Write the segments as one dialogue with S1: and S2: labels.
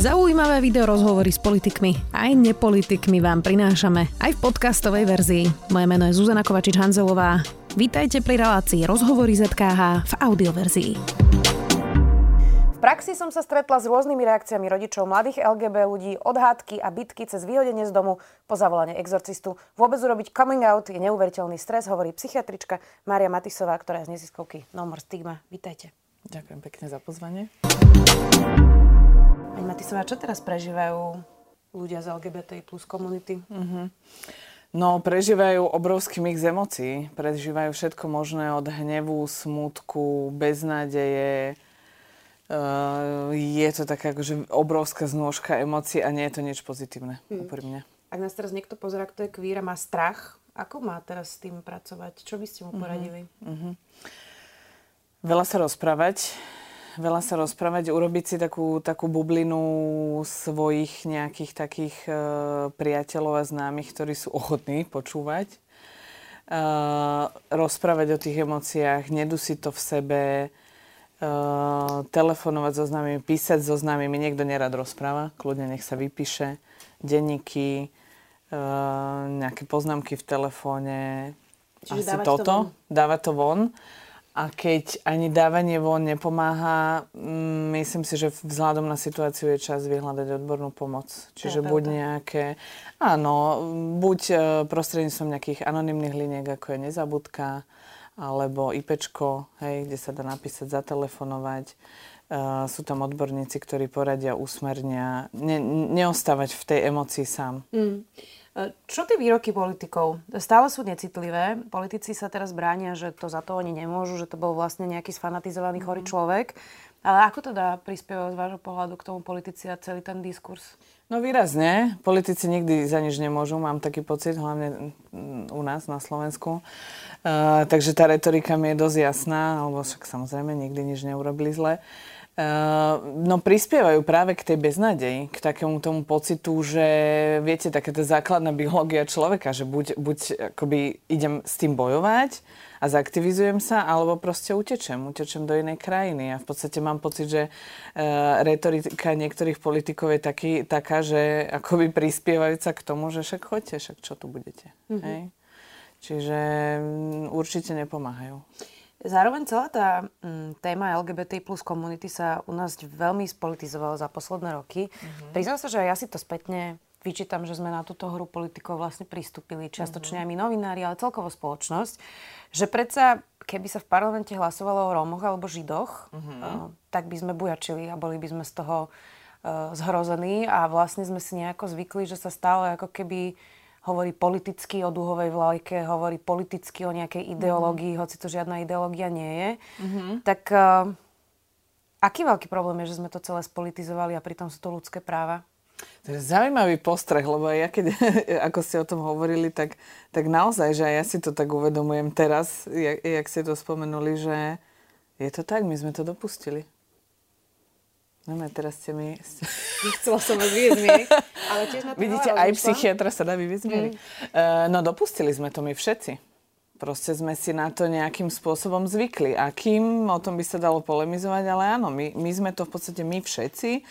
S1: Zaujímavé video rozhovory s politikmi aj nepolitikmi vám prinášame aj v podcastovej verzii. Moje meno je Zuzana Kovačič-Hanzelová. Vítajte pri relácii Rozhovory ZKH v audioverzii. V praxi som sa stretla s rôznymi reakciami rodičov mladých LGB ľudí od hádky a bitky cez vyhodenie z domu po zavolanie exorcistu. Vôbec urobiť coming out je neuveriteľný stres, hovorí psychiatrička Mária Matisová, ktorá je z neziskovky No More Stigma. Vítajte.
S2: Ďakujem pekne za pozvanie.
S1: Pani Matisová, čo teraz prežívajú ľudia z LGBT plus komunity? Uh-huh.
S2: No, prežívajú obrovský mix emócií. Prežívajú všetko možné od hnevu, smutku, beznádeje. Uh, je to taká akože obrovská znôžka emócií a nie je to nič pozitívne, hmm. úprimne.
S1: Ak nás teraz niekto pozera, kto je kvír a má strach, ako má teraz s tým pracovať? Čo by ste mu mhm. poradili? Uh-huh. Uh-huh.
S2: Veľa sa rozprávať veľa sa rozprávať, urobiť si takú, takú bublinu svojich nejakých takých uh, priateľov a známych, ktorí sú ochotní počúvať. Uh, rozprávať o tých emóciách, nedusiť to v sebe, uh, telefonovať so známymi, písať so známymi. Niekto nerad rozpráva, kľudne nech sa vypíše. Denníky, uh, nejaké poznámky v telefóne.
S1: Čiže Asi toto. To
S2: dávať to von. A keď ani dávanie von nepomáha, mm, myslím si, že vzhľadom na situáciu je čas vyhľadať odbornú pomoc. Čiže buď nejaké, áno, buď e, prostredníctvom nejakých anonimných liniek, ako je nezabudka, alebo IPčko, hej, kde sa dá napísať, zatelefonovať. Uh, sú tam odborníci, ktorí poradia, usmernia. Ne, neostávať v tej emocii sám. Mm.
S1: Čo tie výroky politikov? Stále sú necitlivé. Politici sa teraz bránia, že to za to oni nemôžu, že to bol vlastne nejaký sfanatizovaný chorý mhm. človek. Ale ako teda prispieva z vášho pohľadu k tomu politici a celý ten diskurs?
S2: No výrazne. Politici nikdy za nič nemôžu, mám taký pocit, hlavne u nás na Slovensku. Uh, takže tá retorika mi je dosť jasná, alebo však samozrejme nikdy nič neurobili zle. Uh, no prispievajú práve k tej beznadeji, k takému tomu pocitu, že viete, taká tá základná biológia človeka, že buď, buď akoby idem s tým bojovať a zaktivizujem sa, alebo proste utečem, utečem do inej krajiny. A v podstate mám pocit, že uh, retorika niektorých politikov je taký, taká, že akoby prispievajúca k tomu, že však choďte, však čo tu budete. Mm-hmm. Hej? Čiže um, určite nepomáhajú.
S1: Zároveň celá tá mm, téma LGBT plus komunity sa u nás veľmi spolitizovala za posledné roky. Mm-hmm. Priznám sa, že ja si to spätne vyčítam, že sme na túto hru politikov vlastne pristúpili, čiastočne mm-hmm. aj my novinári, ale celkovo spoločnosť, že predsa keby sa v parlamente hlasovalo o Rómoch alebo Židoch, mm-hmm. uh, tak by sme bujačili a boli by sme z toho uh, zhrození a vlastne sme si nejako zvykli, že sa stále ako keby hovorí politicky o duhovej vlajke, hovorí politicky o nejakej mhm. ideológii, mm-hmm. hoci to žiadna ideológia nie je. Mm-hmm. Tak uh, aký veľký problém je, že sme to celé spolitizovali a pritom sú to ľudské práva?
S2: To je zaujímavý postreh, lebo ja keď, ako ste o tom hovorili, tak, tak naozaj, že aj ja si to tak uvedomujem teraz, jak, jak ste to spomenuli, že je to tak, my sme to dopustili. No, teraz ste mi...
S1: Nechcela som vás vyviezť ale tiež na to
S2: Vidíte, aj psychiatra sa dá vyviezť mm. Uh, no dopustili sme to my všetci. Proste sme si na to nejakým spôsobom zvykli. A kým o tom by sa dalo polemizovať, ale áno, my, my sme to v podstate my všetci,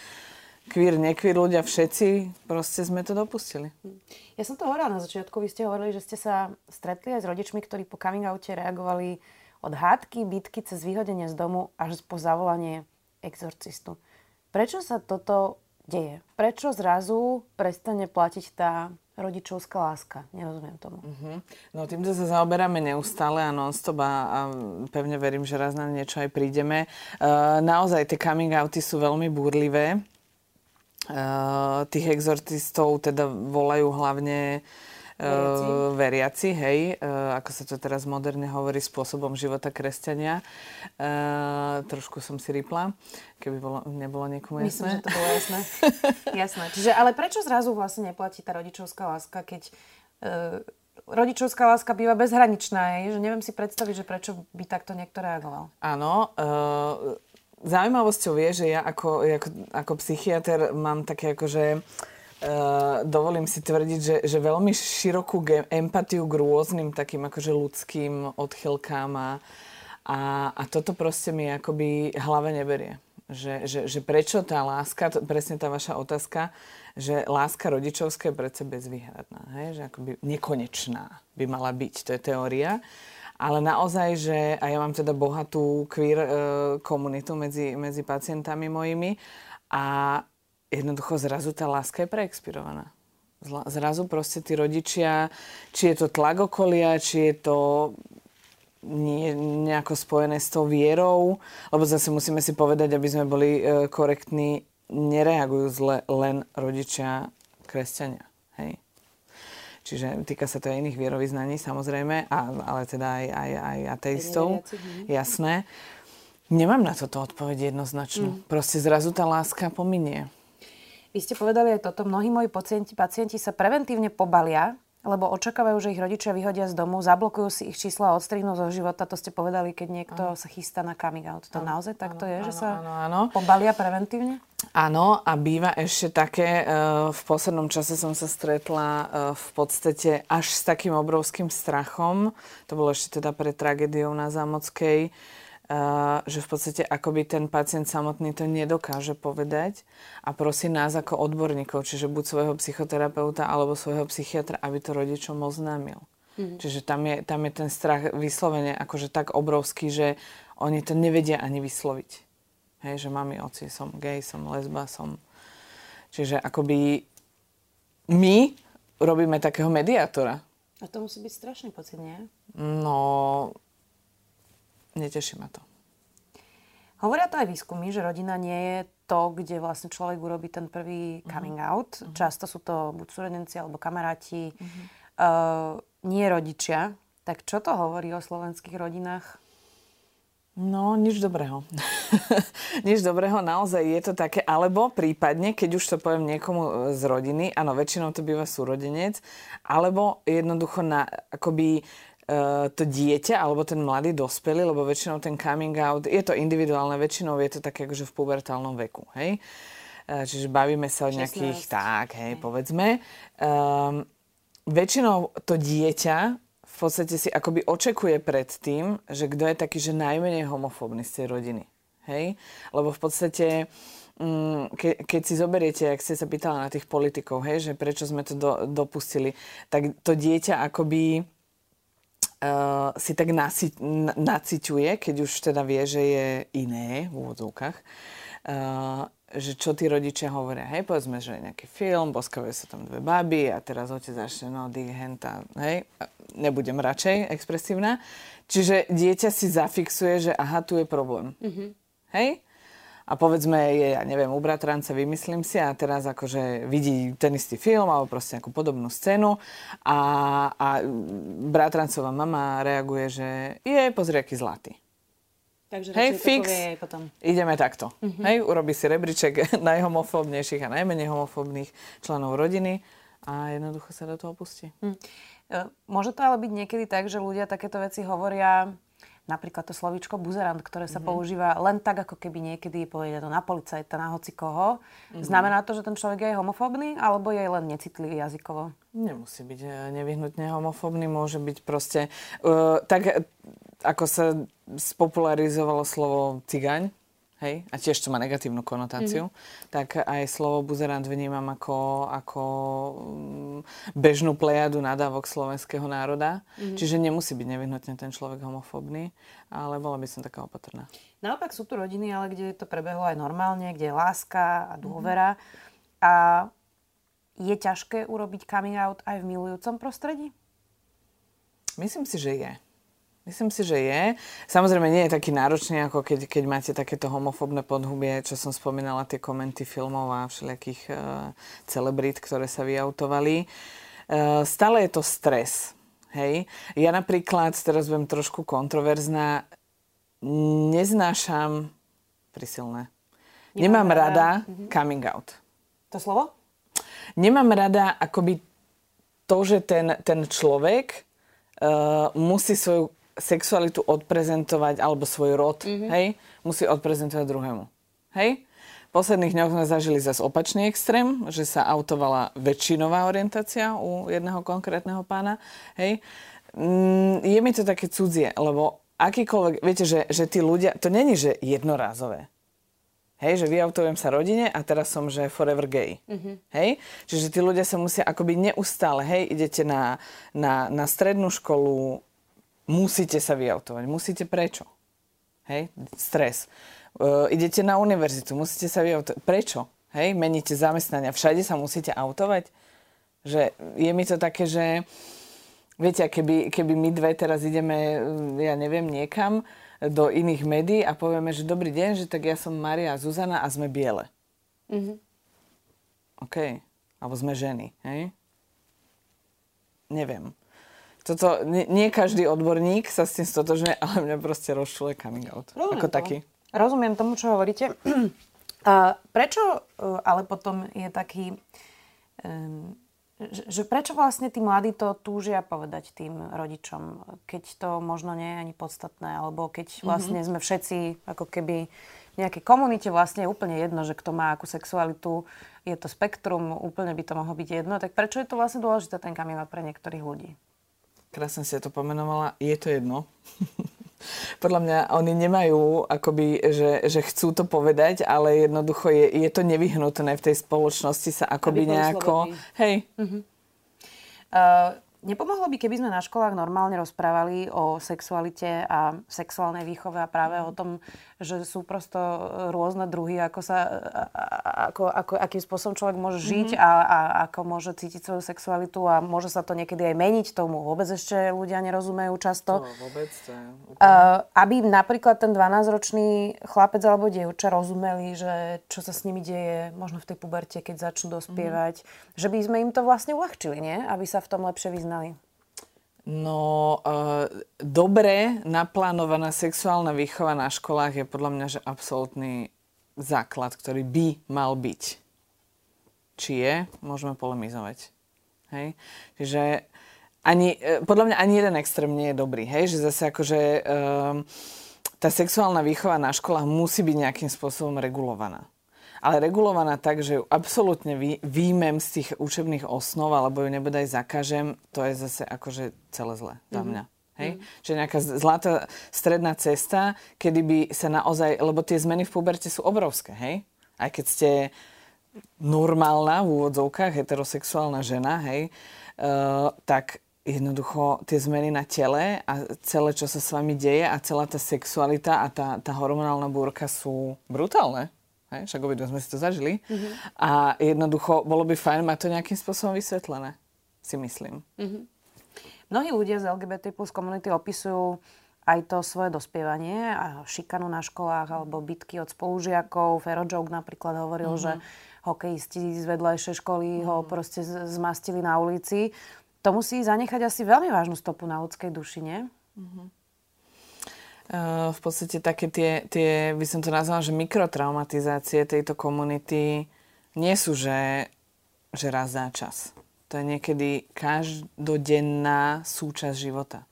S2: kvír, nekvír ľudia, všetci, proste sme to dopustili.
S1: Ja som to hovorila na začiatku, vy ste hovorili, že ste sa stretli aj s rodičmi, ktorí po coming oute reagovali od hádky, bitky cez vyhodenie z domu až po zavolanie exorcistu. Prečo sa toto deje? Prečo zrazu prestane platiť tá rodičovská láska? Nerozumiem tomu. Uh-huh.
S2: No týmto sa zaoberáme neustále a non-stop a, a pevne verím, že raz na niečo aj prídeme. Uh, naozaj tie coming outy sú veľmi búrlivé. Uh, tých exorcistov teda volajú hlavne veriaci, uh, veriaci hej, uh, ako sa to teraz moderne hovorí, spôsobom života kresťania. Uh, trošku som si rýpla, keby bolo, nebolo niekomu
S1: jasné. Myslím, že to bolo jasné. jasné. Čiže, ale prečo zrazu vlastne neplatí tá rodičovská láska, keď uh, rodičovská láska býva bezhraničná, je, že neviem si predstaviť, že prečo by takto niekto reagoval.
S2: Áno, uh, zaujímavosťou je, že ja ako, ako, ako psychiatr mám také akože Uh, dovolím si tvrdiť, že, že veľmi širokú ge- empatiu k rôznym takým akože ľudským odchylkám a, a, a toto proste mi akoby hlave neberie. Že, že, že prečo tá láska, to, presne tá vaša otázka, že láska rodičovská je predsa bezvýhradná, hej? že akoby nekonečná by mala byť, to je teória. Ale naozaj, že, a ja mám teda bohatú queer e, komunitu medzi, medzi pacientami mojimi a jednoducho zrazu tá láska je preexpirovaná. Zrazu proste tí rodičia, či je to tlak okolia, či je to nie, nejako spojené s tou vierou, lebo zase musíme si povedať, aby sme boli e, korektní, nereagujú zle len rodičia kresťania. Hej. Čiže týka sa to aj iných vierovýznaní samozrejme, a, ale teda aj, aj, aj ateistov. Jasné. Nemám na toto odpoveď jednoznačnú. Mm. Proste zrazu tá láska pominie.
S1: Vy ste povedali aj toto. Mnohí moji pacienti, pacienti sa preventívne pobalia lebo očakávajú, že ich rodičia vyhodia z domu, zablokujú si ich čísla a odstrihnú zo života. To ste povedali, keď niekto ano. sa chystá na coming out. To ano, naozaj takto ano, je, ano, že sa ano, ano. pobalia preventívne?
S2: Áno, a býva ešte také, e, v poslednom čase som sa stretla e, v podstate až s takým obrovským strachom, to bolo ešte teda pred tragédiou na Zámockej, že v podstate akoby ten pacient samotný to nedokáže povedať a prosí nás ako odborníkov, čiže buď svojho psychoterapeuta alebo svojho psychiatra, aby to rodičom oznámil. Mm-hmm. Čiže tam je, tam je ten strach vyslovene akože tak obrovský, že oni to nevedia ani vysloviť. Hej, že mami, oci, som gay, som lesba, som... Čiže akoby my robíme takého mediátora.
S1: A to musí byť strašný pocit, nie?
S2: No, neteší ma to.
S1: Hovoria to aj výskumy, že rodina nie je to, kde vlastne človek urobí ten prvý mhm. coming uh-huh. out. Uh-huh. Často sú to buď súrodenci alebo kamaráti, uh-huh. uh, nie rodičia. Tak čo to hovorí o slovenských rodinách?
S2: No, nič dobrého. nič dobrého, naozaj je to také, alebo prípadne, keď už to poviem niekomu z rodiny, áno, väčšinou to býva súrodenec, alebo jednoducho na, akoby Eh, to dieťa alebo ten mladý dospelý, lebo väčšinou ten coming out, je to individuálne, väčšinou je to také akože v pubertálnom veku, hej. Eh, čiže bavíme sa o nejakých, 16. tak, hej, hej. povedzme. Um, väčšinou to dieťa v podstate si akoby očekuje pred tým, že kto je taký, že najmenej homofóbny z tej rodiny. Hej? Lebo v podstate mm, ke, keď si zoberiete, ak ste sa pýtala na tých politikov, hej, že prečo sme to do, dopustili, tak to dieťa akoby uh, si tak nasi, naciťuje, keď už teda vie, že je iné v úvodzovkách, uh, že čo tí rodičia hovoria. Hej, povedzme, že je nejaký film, boskajú sa tam dve baby a teraz otec začne, no, henta, hej, nebudem radšej expresívna. Čiže dieťa si zafixuje, že aha, tu je problém. Mm-hmm. Hej? A povedzme je, ja neviem, u bratranca, vymyslím si a teraz akože vidí ten istý film alebo proste nejakú podobnú scénu a, a bratrancová mama reaguje, že je, pozri, aký zlatý.
S1: Takže Hej, fix, potom.
S2: ideme takto. Uh-huh. Hej, urobí si rebríček najhomofóbnejších a najmenej homofóbnych členov rodiny a jednoducho sa do toho pustí. Uh-huh.
S1: Môže to ale byť niekedy tak, že ľudia takéto veci hovoria napríklad to slovíčko buzerant, ktoré sa mm-hmm. používa len tak, ako keby niekedy povedia to na policajta, na hoci koho. Mm-hmm. Znamená to, že ten človek je homofóbny, alebo je len necitlivý jazykovo?
S2: Nemusí byť e, nevyhnutne homofóbny, môže byť proste... Uh, tak ako sa spopularizovalo slovo cigaň, hej, a tiež to má negatívnu konotáciu, mm-hmm. tak aj slovo buzerant vnímam ako, ako mm, bežnú plejadu nadávok slovenského národa. Mm-hmm. Čiže nemusí byť nevyhnutne ten človek homofóbny, ale bola by som taká opatrná.
S1: Naopak sú tu rodiny, ale kde to prebehlo aj normálne, kde je láska a dôvera. Mm-hmm. A je ťažké urobiť coming out aj v milujúcom prostredí?
S2: Myslím si, že je. Myslím si, že je. Samozrejme nie je taký náročný, ako keď, keď máte takéto homofobné podhubie, čo som spomínala, tie komenty filmov a všelijakých uh, celebrít, ktoré sa vyautovali. Uh, stále je to stres. Hej? Ja napríklad, teraz budem trošku kontroverzná, neznášam prisilné. Nemám, Nemám rada, rada mhm. coming out.
S1: To slovo?
S2: Nemám rada akoby to, že ten, ten človek uh, musí svoju sexualitu odprezentovať, alebo svoj rod, mm-hmm. hej, musí odprezentovať druhému. Hej? V posledných dňoch sme zažili zase opačný extrém, že sa autovala väčšinová orientácia u jedného konkrétneho pána. Hej? Mm, je mi to také cudzie, lebo akýkoľvek, viete, že, že tí ľudia, to není, že jednorázové. Hej, že vyautujem sa rodine a teraz som, že forever gay. Uh-huh. Hej? Čiže tí ľudia sa musia akoby neustále, hej, idete na, na, na strednú školu, musíte sa vyautovať. Musíte prečo? Hej, stres. Uh, idete na univerzitu, musíte sa vyautovať. Prečo? Hej, meníte zamestnania, všade sa musíte autovať. Že je mi to také, že viete, keby, keby my dve teraz ideme, ja neviem, niekam do iných médií a povieme, že dobrý deň, že tak ja som Maria a Zuzana a sme biele. Mm-hmm. OK. Alebo sme ženy, hej? Neviem. Toto, nie, nie každý odborník sa s tým stotožňuje, ale mňa proste rozčuluje coming out.
S1: Rozumiem
S2: ako
S1: to.
S2: taký.
S1: Rozumiem tomu, čo hovoríte. A prečo e, ale potom je taký... Um, že prečo vlastne tí mladí to túžia povedať tým rodičom, keď to možno nie je ani podstatné, alebo keď mhm. vlastne sme všetci ako keby v nejakej komunite vlastne je úplne jedno, že kto má akú sexualitu, je to spektrum, úplne by to mohlo byť jedno, tak prečo je to vlastne dôležité ten kamila pre niektorých ľudí?
S2: Krásne si to pomenovala, je to jedno. podľa mňa oni nemajú akoby, že, že chcú to povedať, ale jednoducho je, je to nevyhnutné v tej spoločnosti sa akoby nejako... Hej. Uh-huh.
S1: Uh, Nepomohlo by, keby sme na školách normálne rozprávali o sexualite a sexuálnej výchove a práve o tom, že sú prosto rôzne druhy, ako sa, ako, ako, akým spôsobom človek môže žiť mm-hmm. a, a ako môže cítiť svoju sexualitu a môže sa to niekedy aj meniť tomu. Vôbec ešte ľudia nerozumejú často.
S2: No, vôbec to je úplne...
S1: uh, aby napríklad ten 12-ročný chlapec alebo dievča rozumeli, že čo sa s nimi deje možno v tej puberte, keď začnú dospievať, mm-hmm. že by sme im to vlastne uľahčili, nie? Aby sa v tom lepšie vyznali vyznali?
S2: No, uh, dobre naplánovaná sexuálna výchova na školách je podľa mňa že absolútny základ, ktorý by mal byť. Či je, môžeme polemizovať. Hej? Čiže ani, e, podľa mňa ani jeden extrém nie je dobrý. Hej? Že zase akože um, tá sexuálna výchova na školách musí byť nejakým spôsobom regulovaná ale regulovaná tak, že ju absolútne vý, výjmem z tých učebných osnov alebo ju nebodaj zakažem, to je zase akože celé zle za mhm. mňa. Mm-hmm. Hej? Mm. Čiže nejaká zlatá stredná cesta, kedy by sa naozaj, lebo tie zmeny v puberte sú obrovské, hej? Aj keď ste normálna v úvodzovkách, heterosexuálna žena, hej, uh, tak jednoducho tie zmeny na tele a celé, čo sa s vami deje a celá tá sexualita a tá, tá hormonálna búrka sú brutálne. Hej, však obidve sme si to zažili. Mm-hmm. A jednoducho bolo by fajn mať to nejakým spôsobom vysvetlené, si myslím. Mm-hmm.
S1: Mnohí ľudia z LGBT plus komunity opisujú aj to svoje dospievanie a šikanu na školách alebo bitky od spolužiakov. Fero Joke napríklad hovoril, mm-hmm. že hokejisti z vedľajšej školy mm-hmm. ho proste zmastili na ulici. To musí zanechať asi veľmi vážnu stopu na ľudskej duši, nie? Mm-hmm.
S2: Eh, v podstate také tie, tie, by som to nazvala, že mikrotraumatizácie tejto komunity nie sú, že, že raz za čas. To je niekedy každodenná súčasť života.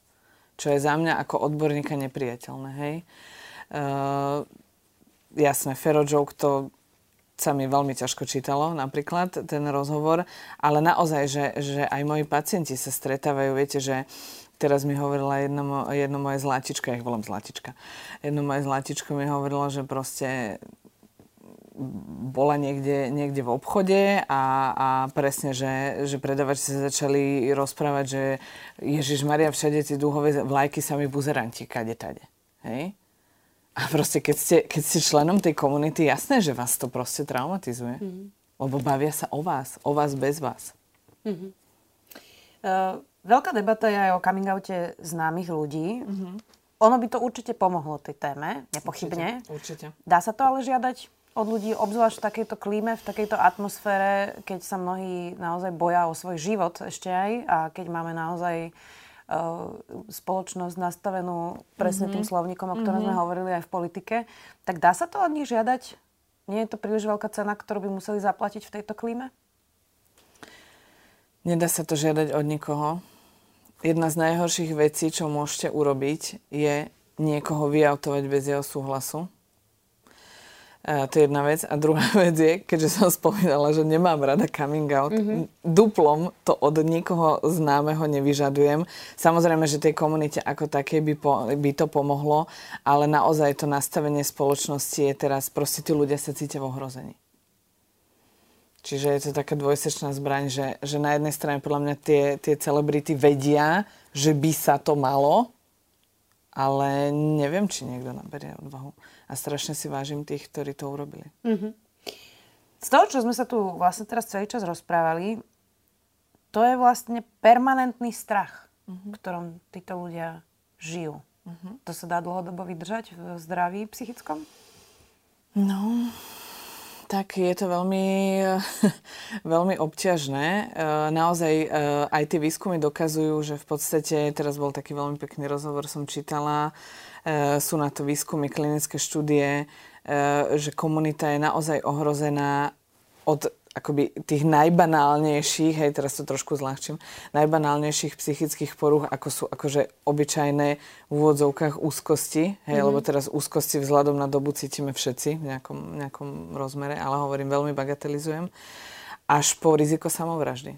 S2: Čo je za mňa ako odborníka nepriateľné, hej. Uh, jasné, Fero Joke to sa mi veľmi ťažko čítalo, napríklad, ten rozhovor, ale naozaj, že, že aj moji pacienti sa stretávajú, viete, že Teraz mi hovorila jedno, jedno moje zlatička, ja ich volám zlatička. Jedno moje zlatičko mi hovorilo, že proste bola niekde, niekde v obchode a, a presne, že, že predavači sa začali rozprávať, že Ježiš Maria, všade tie dúhové vlajky sa mi buzeranti, kade tade. Hej? A proste, keď ste, keď ste členom tej komunity, jasné, že vás to proste traumatizuje. Mm-hmm. Lebo bavia sa o vás, o vás bez vás. Mm-hmm.
S1: Uh, Veľká debata je aj o coming oute známych ľudí. Mm-hmm. Ono by to určite pomohlo tej téme, nepochybne.
S2: Určite, určite.
S1: Dá sa to ale žiadať od ľudí, obzvlášť v takejto klíme, v takejto atmosfére, keď sa mnohí naozaj boja o svoj život ešte aj a keď máme naozaj uh, spoločnosť nastavenú presne mm-hmm. tým slovníkom, o ktorom mm-hmm. sme hovorili aj v politike, tak dá sa to od nich žiadať? Nie je to príliš veľká cena, ktorú by museli zaplatiť v tejto klíme?
S2: Nedá sa to žiadať od nikoho jedna z najhorších vecí, čo môžete urobiť, je niekoho vyautovať bez jeho súhlasu. Uh, to je jedna vec. A druhá vec je, keďže som spomínala, že nemám rada coming out, mm-hmm. duplom to od nikoho známeho nevyžadujem. Samozrejme, že tej komunite ako také by, po, by to pomohlo, ale naozaj to nastavenie spoločnosti je teraz, proste tí ľudia sa cítia v ohrození. Čiže je to taká dvojsečná zbraň, že, že na jednej strane podľa mňa tie, tie celebrity vedia, že by sa to malo, ale neviem, či niekto naberie odvahu a strašne si vážim tých, ktorí to urobili. Mm-hmm.
S1: Z toho, čo sme sa tu vlastne teraz celý čas rozprávali, to je vlastne permanentný strach, mm-hmm. v ktorom títo ľudia žijú. Mm-hmm. To sa dá dlhodobo vydržať v zdraví psychickom?
S2: No, tak je to veľmi, veľmi obťažné. E, naozaj e, aj tie výskumy dokazujú, že v podstate, teraz bol taký veľmi pekný rozhovor, som čítala, E, sú na to výskumy, klinické štúdie, že komunita je naozaj ohrozená od akoby tých najbanálnejších, hej, teraz to trošku zľahčím, najbanálnejších psychických poruch, ako sú akože obyčajné v úvodzovkách úzkosti, hej, mm-hmm. lebo teraz úzkosti vzhľadom na dobu cítime všetci v nejakom, nejakom rozmere, ale hovorím, veľmi bagatelizujem, až po riziko samovraždy.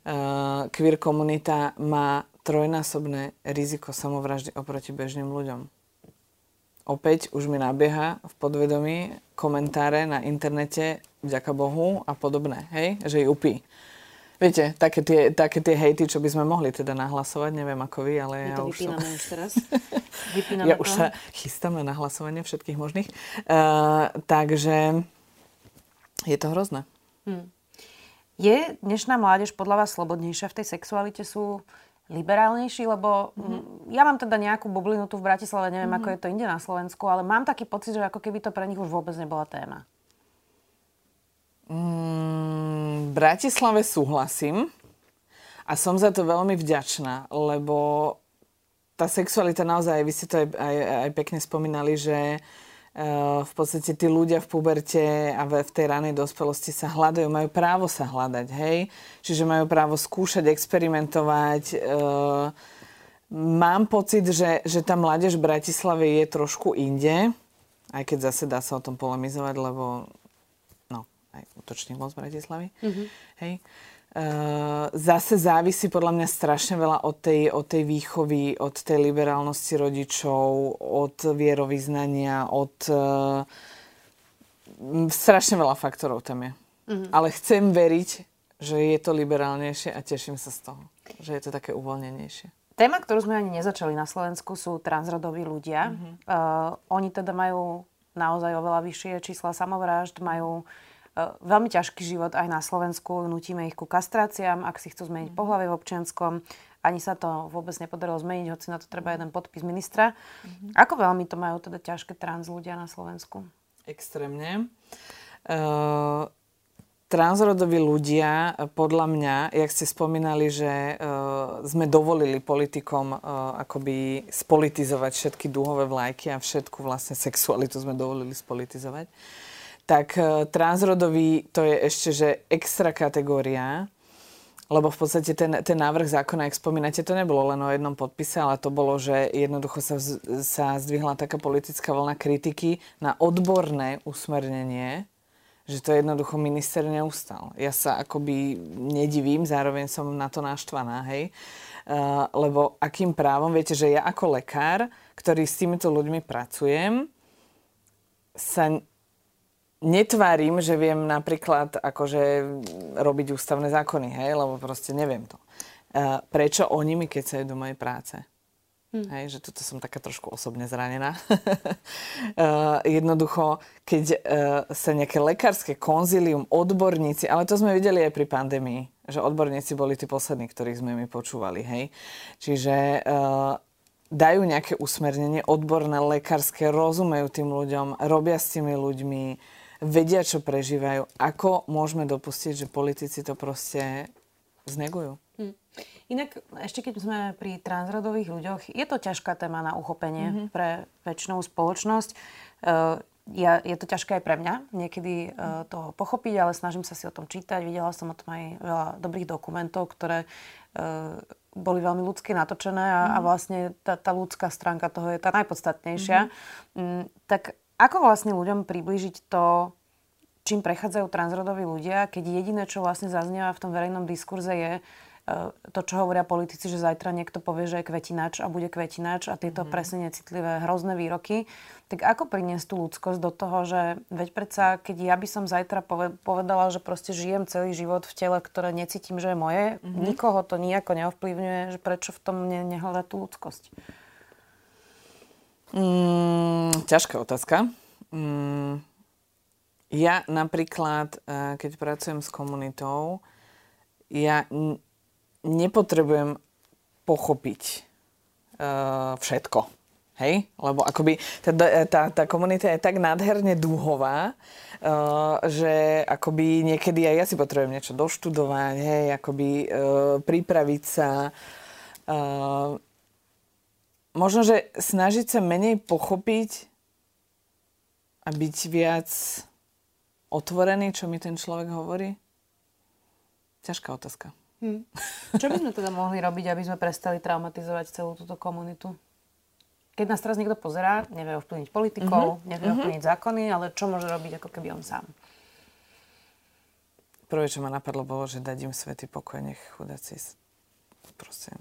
S2: Uh, queer komunita má trojnásobné riziko samovraždy oproti bežným ľuďom. Opäť už mi nabieha v podvedomí komentáre na internete, vďaka Bohu a podobné, hej, že ju upí. Viete, také tie, také tie hejty, čo by sme mohli teda nahlasovať, neviem ako vy, ale
S1: ja, už som... už teraz.
S2: ja to. už sa chystám na nahlasovanie všetkých možných. Uh, takže je to hrozné. Hmm.
S1: Je dnešná mládež podľa vás slobodnejšia v tej sexualite? Sú liberálnejší, lebo mm-hmm. ja mám teda nejakú bublinu tu v Bratislave, neviem, mm-hmm. ako je to inde na Slovensku, ale mám taký pocit, že ako keby to pre nich už vôbec nebola téma.
S2: Mm, v Bratislave súhlasím a som za to veľmi vďačná, lebo tá sexualita naozaj, vy ste to aj, aj, aj pekne spomínali, že Eh, v podstate tí ľudia v puberte a v, tej ranej dospelosti sa hľadajú, majú právo sa hľadať, hej? Čiže majú právo skúšať, experimentovať. Eh, mám pocit, že, že tá mládež v Bratislave je trošku inde, aj keď zase dá sa o tom polemizovať, lebo aj útočník bol z Bratislavy. Mm-hmm. Hej? Uh, zase závisí podľa mňa strašne veľa od tej, od tej výchovy, od tej liberálnosti rodičov, od vierovýznania, od... Uh, strašne veľa faktorov tam je. Mm-hmm. Ale chcem veriť, že je to liberálnejšie a teším sa z toho. Že je to také uvoľnenejšie.
S1: Téma, ktorú sme ani nezačali na Slovensku, sú transrodoví ľudia. Mm-hmm. Uh, oni teda majú naozaj oveľa vyššie čísla samovrážd, majú uh, E, veľmi ťažký život aj na Slovensku. Nutíme ich ku kastráciám, ak si chcú zmeniť pohľavie v občianskom. Ani sa to vôbec nepodarilo zmeniť, hoci na to treba jeden podpis ministra. Mm-hmm. Ako veľmi to majú teda ťažké trans ľudia na Slovensku?
S2: Extrémne. Uh, transrodoví ľudia, podľa mňa, jak ste spomínali, že uh, sme dovolili politikom uh, akoby spolitizovať všetky dúhové vlajky a všetku vlastne sexualitu sme dovolili spolitizovať. Uh, tak e, transrodový to je ešte, že extra kategória, lebo v podstate ten, ten návrh zákona, ak spomínate, to nebolo len o jednom podpise, ale to bolo, že jednoducho sa, sa zdvihla taká politická vlna kritiky na odborné usmernenie, že to jednoducho minister neustal. Ja sa akoby nedivím, zároveň som na to naštvaná, hej. Uh, lebo akým právom, viete, že ja ako lekár, ktorý s týmito ľuďmi pracujem, sa netvárim, že viem napríklad akože robiť ústavné zákony, hej, lebo proste neviem to. Uh, prečo oni mi kecajú do mojej práce? Hmm. Hej, že toto som taká trošku osobne zranená. uh, jednoducho, keď uh, sa nejaké lekárske konzilium, odborníci, ale to sme videli aj pri pandémii, že odborníci boli tí poslední, ktorých sme mi počúvali, hej. Čiže uh, dajú nejaké usmernenie odborné, lekárske, rozumejú tým ľuďom, robia s tými ľuďmi, vedia, čo prežívajú. Ako môžeme dopustiť, že politici to proste znegujú? Hm.
S1: Inak, ešte keď sme pri transrodových ľuďoch, je to ťažká téma na uchopenie mm-hmm. pre väčšinou spoločnosť. Uh, ja, je to ťažké aj pre mňa niekedy uh, to pochopiť, ale snažím sa si o tom čítať. Videla som o tom aj veľa dobrých dokumentov, ktoré uh, boli veľmi ľudsky natočené a, mm. a vlastne tá, tá ľudská stránka toho je tá najpodstatnejšia. Mm-hmm. Um, tak ako vlastne ľuďom približiť to, čím prechádzajú transrodoví ľudia, keď jediné, čo vlastne zaznieva v tom verejnom diskurze je, E, to, čo hovoria politici, že zajtra niekto povie, že je kvetinač a bude kvetinač a tieto mm. presne necitlivé, hrozné výroky, tak ako priniesť tú ľudskosť do toho, že veď predsa, keď ja by som zajtra povedala, že proste žijem celý život v tele, ktoré necítim, že je moje, mm-hmm. nikoho to nejako neovplyvňuje, že prečo v tom mne nehľadať tú ľudskosť?
S2: Mm, ťažká otázka. Mm, ja napríklad, e, keď pracujem s komunitou, ja nepotrebujem pochopiť uh, všetko. Hej? Lebo akoby tá, tá, tá komunita je tak nádherne dúhová, uh, že akoby niekedy aj ja si potrebujem niečo doštudovať, hej, akoby uh, pripraviť sa. Uh, možno, že snažiť sa menej pochopiť a byť viac otvorený, čo mi ten človek hovorí? Ťažká otázka.
S1: Hm. Čo by sme teda mohli robiť, aby sme prestali traumatizovať celú túto komunitu? Keď nás teraz niekto pozerá, nevie ovplyvniť politikov, mm-hmm. nevie mm-hmm. ovplyvniť zákony, ale čo môže robiť ako keby on sám?
S2: Prvé, čo ma napadlo, bolo, že dať im svetý pokoj, nech chudáci proste,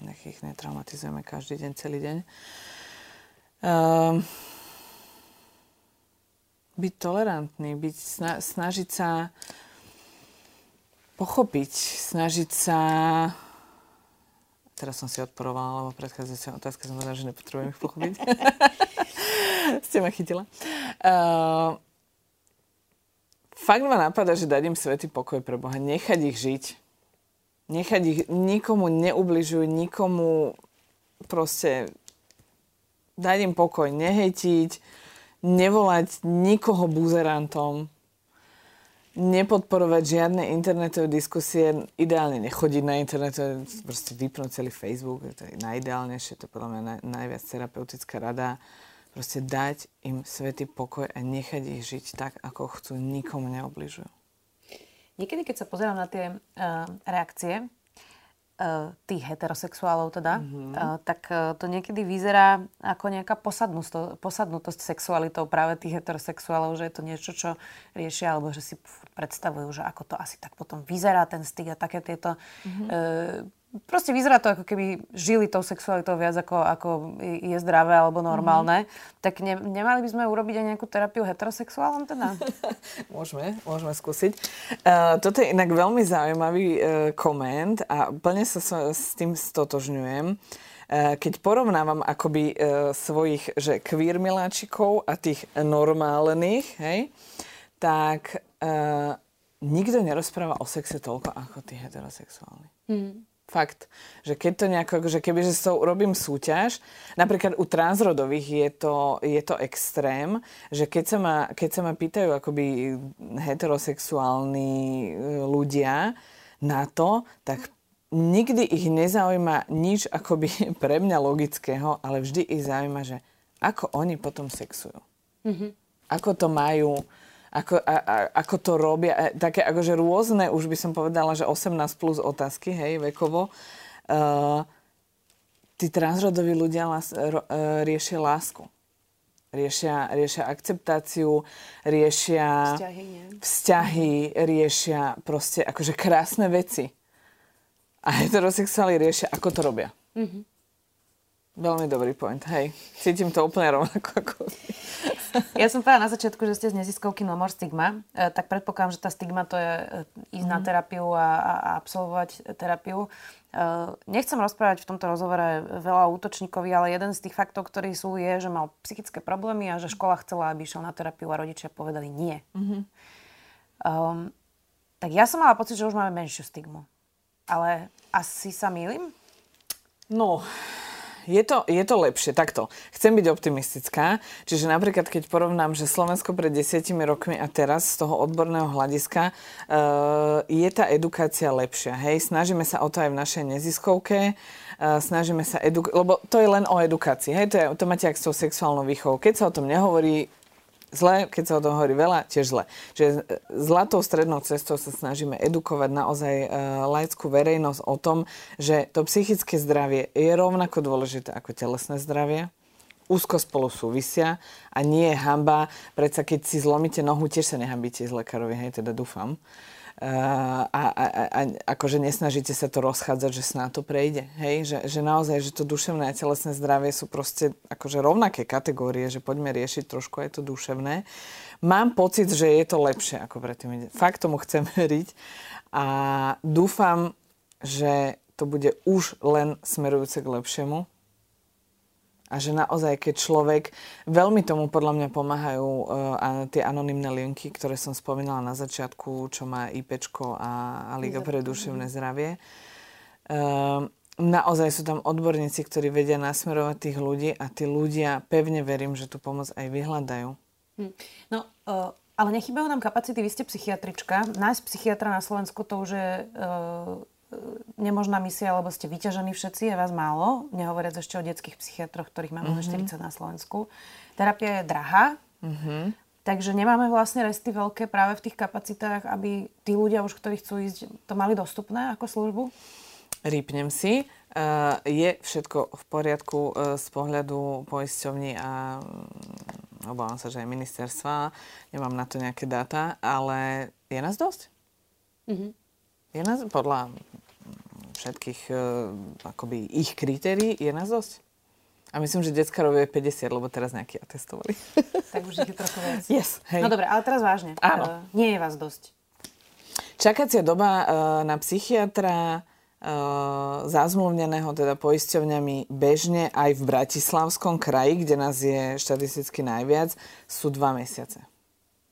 S2: nech ich netraumatizujeme každý deň, celý deň. Um, byť tolerantný, byť, snažiť sa pochopiť, snažiť sa... Teraz som si odporovala, lebo predchádzajúca otázka som povedala, že nepotrebujem ich pochopiť. Ste ma chytila. Uh, fakt ma napadá, že dať im svetý pokoj pre Boha. Nechať ich žiť. Nechať ich, nikomu neubližujú, nikomu proste dať im pokoj, nehejtiť, nevolať nikoho buzerantom, nepodporovať žiadne internetové diskusie, ideálne nechodiť na internet, proste vypnúť celý Facebook, to je najideálnejšie, to je podľa mňa naj, najviac terapeutická rada. Proste dať im svetý pokoj a nechať ich žiť tak, ako chcú, nikomu neobližujú.
S1: Niekedy, keď sa pozerám na tie uh, reakcie, uh, tých heterosexuálov teda, mm-hmm. uh, tak uh, to niekedy vyzerá ako nejaká posadnutosť, posadnutosť sexualitou práve tých heterosexuálov, že je to niečo, čo riešia, alebo že si predstavujú, že ako to asi tak potom vyzerá ten styk a také tieto mm-hmm. uh, proste vyzerá to, ako keby žili tou sexualitou viac ako, ako je zdravé alebo normálne. Mm-hmm. Tak ne, nemali by sme urobiť aj nejakú terapiu heterosexuálom teda?
S2: môžeme, môžeme skúsiť. Uh, toto je inak veľmi zaujímavý uh, koment a plne sa so, s tým stotožňujem. Uh, keď porovnávam akoby uh, svojich že queer miláčikov a tých normálnych, hej, tak uh, nikto nerozpráva o sexe toľko ako tí heterosexuálni. Mm. Fakt. Že keď to nejako, že keby že to urobím súťaž, napríklad u transrodových je to, je to extrém, že keď sa ma, keď sa ma pýtajú akoby heterosexuálni e, ľudia na to, tak nikdy ich nezaujíma nič akoby pre mňa logického, ale vždy ich zaujíma, že ako oni potom sexujú. Mm-hmm. Ako to majú, ako, a, a, ako to robia. E, také akože rôzne, už by som povedala, že 18 plus otázky, hej, vekovo. Uh, tí transrodoví ľudia las, ro, uh, riešia lásku. Riešia, riešia akceptáciu, riešia
S1: vzťahy, nie?
S2: vzťahy, riešia proste akože krásne veci. A heterosexuáli riešia, ako to robia. Mm-hmm. Veľmi dobrý point, hej. Cítim to úplne rovnako ako
S1: Ja som povedala na začiatku, že ste z neziskovky No More Stigma, e, tak predpokladám, že tá stigma to je e, ísť mm. na mhm. terapiu a, a absolvovať terapiu. E, nechcem rozprávať v tomto rozhovore veľa útočníkovi, ale jeden z tých faktov, ktorí sú, je, že mal psychické problémy a že škola chcela, aby išiel na terapiu a rodičia povedali nie. Mm-hmm. Um, tak ja som mala pocit, že už máme menšiu stigmu. Ale asi sa mýlim?
S2: No, je to, je to lepšie. Takto. Chcem byť optimistická. Čiže napríklad, keď porovnám, že Slovensko pred desiatimi rokmi a teraz z toho odborného hľadiska uh, je tá edukácia lepšia. Hej, snažíme sa o to aj v našej neziskovke. Uh, snažíme sa edukovať, lebo to je len o edukácii. Hej, to, je, to máte ak s tou sexuálnou výchovou. Keď sa o tom nehovorí, zle, keď sa o tom hovorí veľa, tiež zle. Čiže zlatou strednou cestou sa snažíme edukovať naozaj uh, laickú verejnosť o tom, že to psychické zdravie je rovnako dôležité ako telesné zdravie. úzko spolu súvisia a nie je hamba. Predsa keď si zlomíte nohu, tiež sa nehambíte z lekárovi, hej, teda dúfam. Uh, a, a, a, akože nesnažíte sa to rozchádzať, že sná to prejde. Hej? Že, že naozaj, že to duševné a telesné zdravie sú proste akože rovnaké kategórie, že poďme riešiť trošku aj to duševné. Mám pocit, že je to lepšie ako predtým. Fakt tomu chcem veriť a dúfam, že to bude už len smerujúce k lepšiemu a že naozaj, keď človek, veľmi tomu podľa mňa pomáhajú uh, tie anonimné linky, ktoré som spomínala na začiatku, čo má IPčko a, a Liga pre duševné zdravie. Uh, naozaj sú tam odborníci, ktorí vedia nasmerovať tých ľudí a tí ľudia, pevne verím, že tú pomoc aj vyhľadajú. Hm.
S1: No, uh, ale nechybajú nám kapacity, vy ste psychiatrička. Nájsť psychiatra na Slovensku to už je uh, nemožná misia, lebo ste vyťažení všetci, je vás málo, nehovoriac ešte o detských psychiatroch, ktorých máme mm-hmm. 40 na Slovensku. Terapia je drahá, mm-hmm. takže nemáme vlastne resty veľké práve v tých kapacitách, aby tí ľudia už, ktorí chcú ísť, to mali dostupné ako službu?
S2: Rýpnem si. Je všetko v poriadku uh, z pohľadu poisťovní a mm, obávam sa, že aj ministerstva. Nemám na to nejaké dáta, ale je nás dosť? Mm-hmm. Je nás podľa všetkých uh, akoby ich kritérií je nás dosť. A myslím, že detská je 50, lebo teraz nejakí atestovali.
S1: Tak už ich je trochu viac.
S2: Yes, hej.
S1: No dobre, ale teraz vážne.
S2: Áno. Uh,
S1: nie je vás dosť.
S2: Čakacia doba uh, na psychiatra uh, zazmluvneného teda poisťovňami bežne aj v Bratislavskom kraji, kde nás je štatisticky najviac, sú dva mesiace.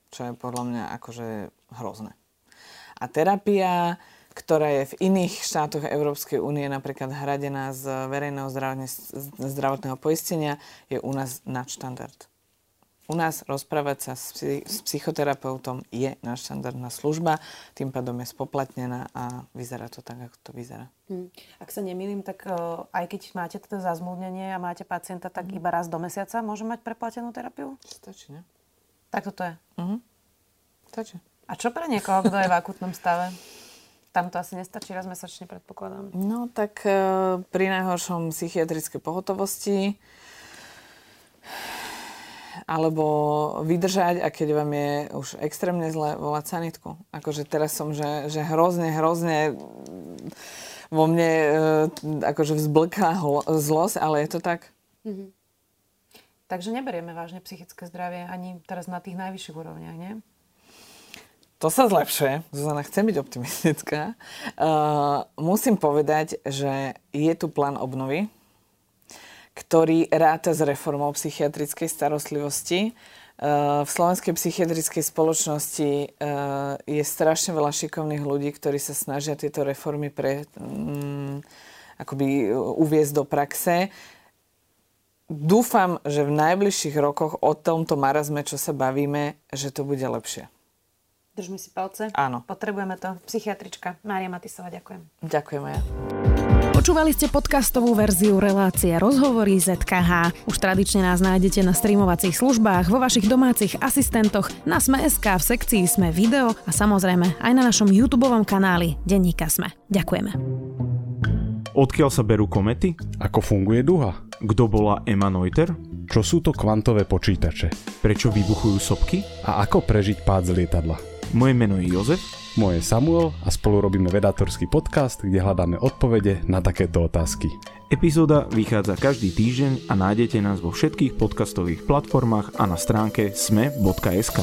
S2: Čo je podľa mňa akože hrozné. A terapia ktorá je v iných štátoch Európskej únie napríklad hradená z verejného zdravotného poistenia, je u nás nadštandard. U nás rozprávať sa s, s psychoterapeutom je nadštandardná služba, tým pádom je spoplatnená a vyzerá to tak, ako to vyzerá.
S1: Hmm. Ak sa nemýlim, tak uh, aj keď máte teda zazmluvnenie a máte pacienta, tak hmm. iba raz do mesiaca môže mať preplatenú terapiu?
S2: Stačí, ne?
S1: Tak toto je.
S2: Uh-huh. Stačí.
S1: A čo pre niekoho, kto je v akutnom stave? Tam to asi nestačí raz mesačne, predpokladám.
S2: No tak e, pri najhoršom psychiatrické pohotovosti alebo vydržať a keď vám je už extrémne zle, volať sanitku. Akože teraz som, že, že hrozne, hrozne vo mne e, akože vzblká zlosť, ale je to tak. Mm-hmm.
S1: Takže neberieme vážne psychické zdravie ani teraz na tých najvyšších úrovniach, nie?
S2: To sa zlepšuje. Zuzana, chcem byť optimistická. Uh, musím povedať, že je tu plán obnovy, ktorý ráta s reformou psychiatrickej starostlivosti. Uh, v Slovenskej psychiatrickej spoločnosti uh, je strašne veľa šikovných ľudí, ktorí sa snažia tieto reformy pre, um, akoby uviezť do praxe. Dúfam, že v najbližších rokoch o tomto marazme, čo sa bavíme, že to bude lepšie.
S1: Držme si palce.
S2: Áno.
S1: Potrebujeme to. Psychiatrička Mária Matisová, ďakujem.
S2: Ďakujem ja.
S3: Počúvali ste podcastovú verziu relácie Rozhovory ZKH. Už tradične nás nájdete na streamovacích službách, vo vašich domácich asistentoch, na Sme.sk, v sekcii Sme video a samozrejme aj na našom YouTube kanáli Denníka Sme. Ďakujeme.
S4: Odkiaľ sa berú komety?
S5: Ako funguje duha?
S4: Kto bola Emma Neuter?
S5: Čo sú to kvantové počítače?
S4: Prečo vybuchujú sopky?
S5: A ako prežiť pád z lietadla?
S4: Moje meno je Jozef.
S5: Moje je Samuel a spolu robíme vedátorský podcast, kde hľadáme odpovede na takéto otázky.
S4: Epizóda vychádza každý týždeň a nájdete nás vo všetkých podcastových platformách a na stránke sme.sk.